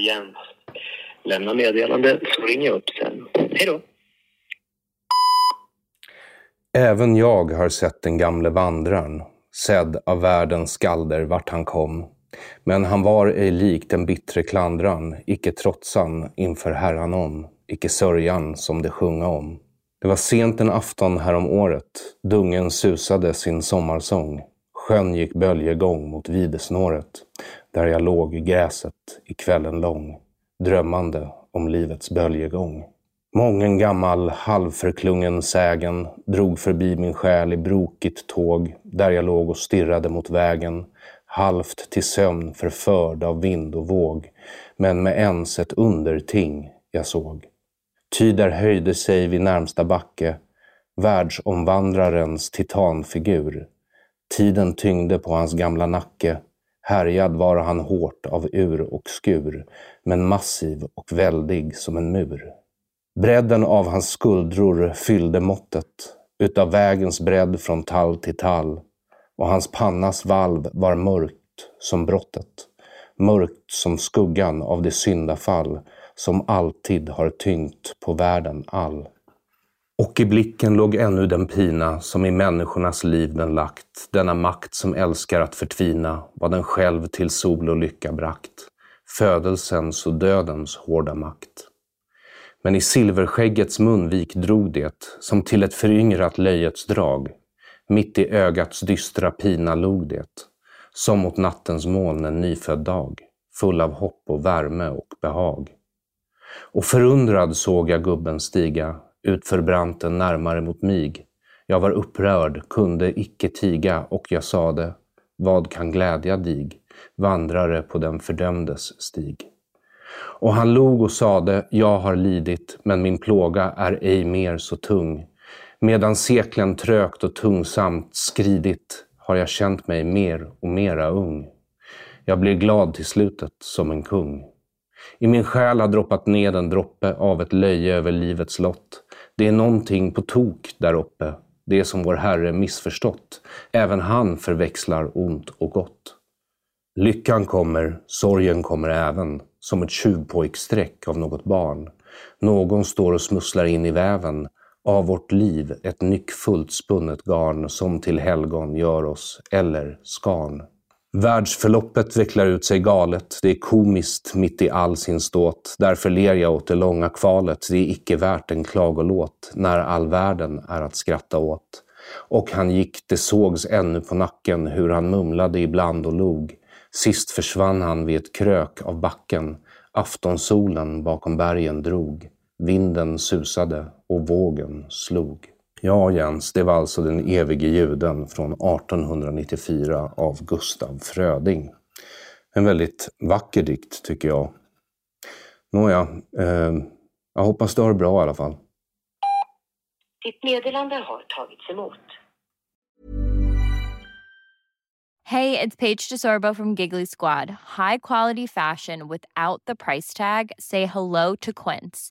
Igen. Lämna meddelande så ringer jag upp sen. Hej då! Även jag har sett den gamle vandraren. sedd av världens skalder vart han kom. Men han var ej lik den bittre klandran, icke trotsan inför herran om, icke sörjan som det sjunga om. Det var sent en afton härom året, dungen susade sin sommarsång. Sjön gick böljegång mot videsnåret, där jag låg i gräset i kvällen lång, drömmande om livets böljegång. Mången gammal halvförklungen sägen drog förbi min själ i brokigt tåg, där jag låg och stirrade mot vägen, halvt till sömn förförd av vind och våg, men med ens ett underting jag såg. Ty där höjde sig vid närmsta backe världsomvandrarens titanfigur. Tiden tyngde på hans gamla nacke, härjad var han hårt av ur och skur, men massiv och väldig som en mur. Bredden av hans skuldror fyllde måttet, utav vägens bredd från tall till tall, och hans pannas valv var mörkt som brottet, mörkt som skuggan av det syndafall som alltid har tyngt på världen all. Och i blicken låg ännu den pina som i människornas liv den lagt, denna makt som älskar att förtvina vad den själv till sol och lycka brakt, födelsens och dödens hårda makt. Men i silverskäggets munvik drog det, som till ett föryngrat löjets drag. Mitt i ögats dystra pina log det, som mot nattens moln en nyfödd dag, full av hopp och värme och behag. Och förundrad såg jag gubben stiga, utför branten närmare mot mig. Jag var upprörd, kunde icke tiga, och jag sade, vad kan glädja dig, vandrare på den fördömdes stig? Och han log och sade, jag har lidit, men min plåga är ej mer så tung. Medan seklen trögt och tungsamt skridit har jag känt mig mer och mera ung. Jag blir glad till slutet som en kung. I min själ har droppat ned en droppe av ett löje över livets lott. Det är någonting på tok där uppe, det som vår Herre missförstått. Även han förväxlar ont och gott. Lyckan kommer, sorgen kommer även, som ett tjuvpojksträck av något barn. Någon står och smusslar in i väven, av vårt liv ett nyckfullt spunnet garn som till helgon gör oss, eller skarn. Världsförloppet vecklar ut sig galet, det är komiskt mitt i all sin ståt. Därför ler jag åt det långa kvalet, det är icke värt en klagolåt, när all världen är att skratta åt. Och han gick, det sågs ännu på nacken, hur han mumlade ibland och log. Sist försvann han vid ett krök av backen, aftonsolen bakom bergen drog. Vinden susade och vågen slog. Ja, Jens, det var alltså Den evige juden från 1894 av Gustav Fröding. En väldigt vacker dikt, tycker jag. Nåja, eh, jag hoppas du har det bra i alla fall. Ditt meddelande har tagits emot. Hey, it's Paige DeSorbo from Giggly Squad. High quality fashion without the price tag. Say hello to Quince.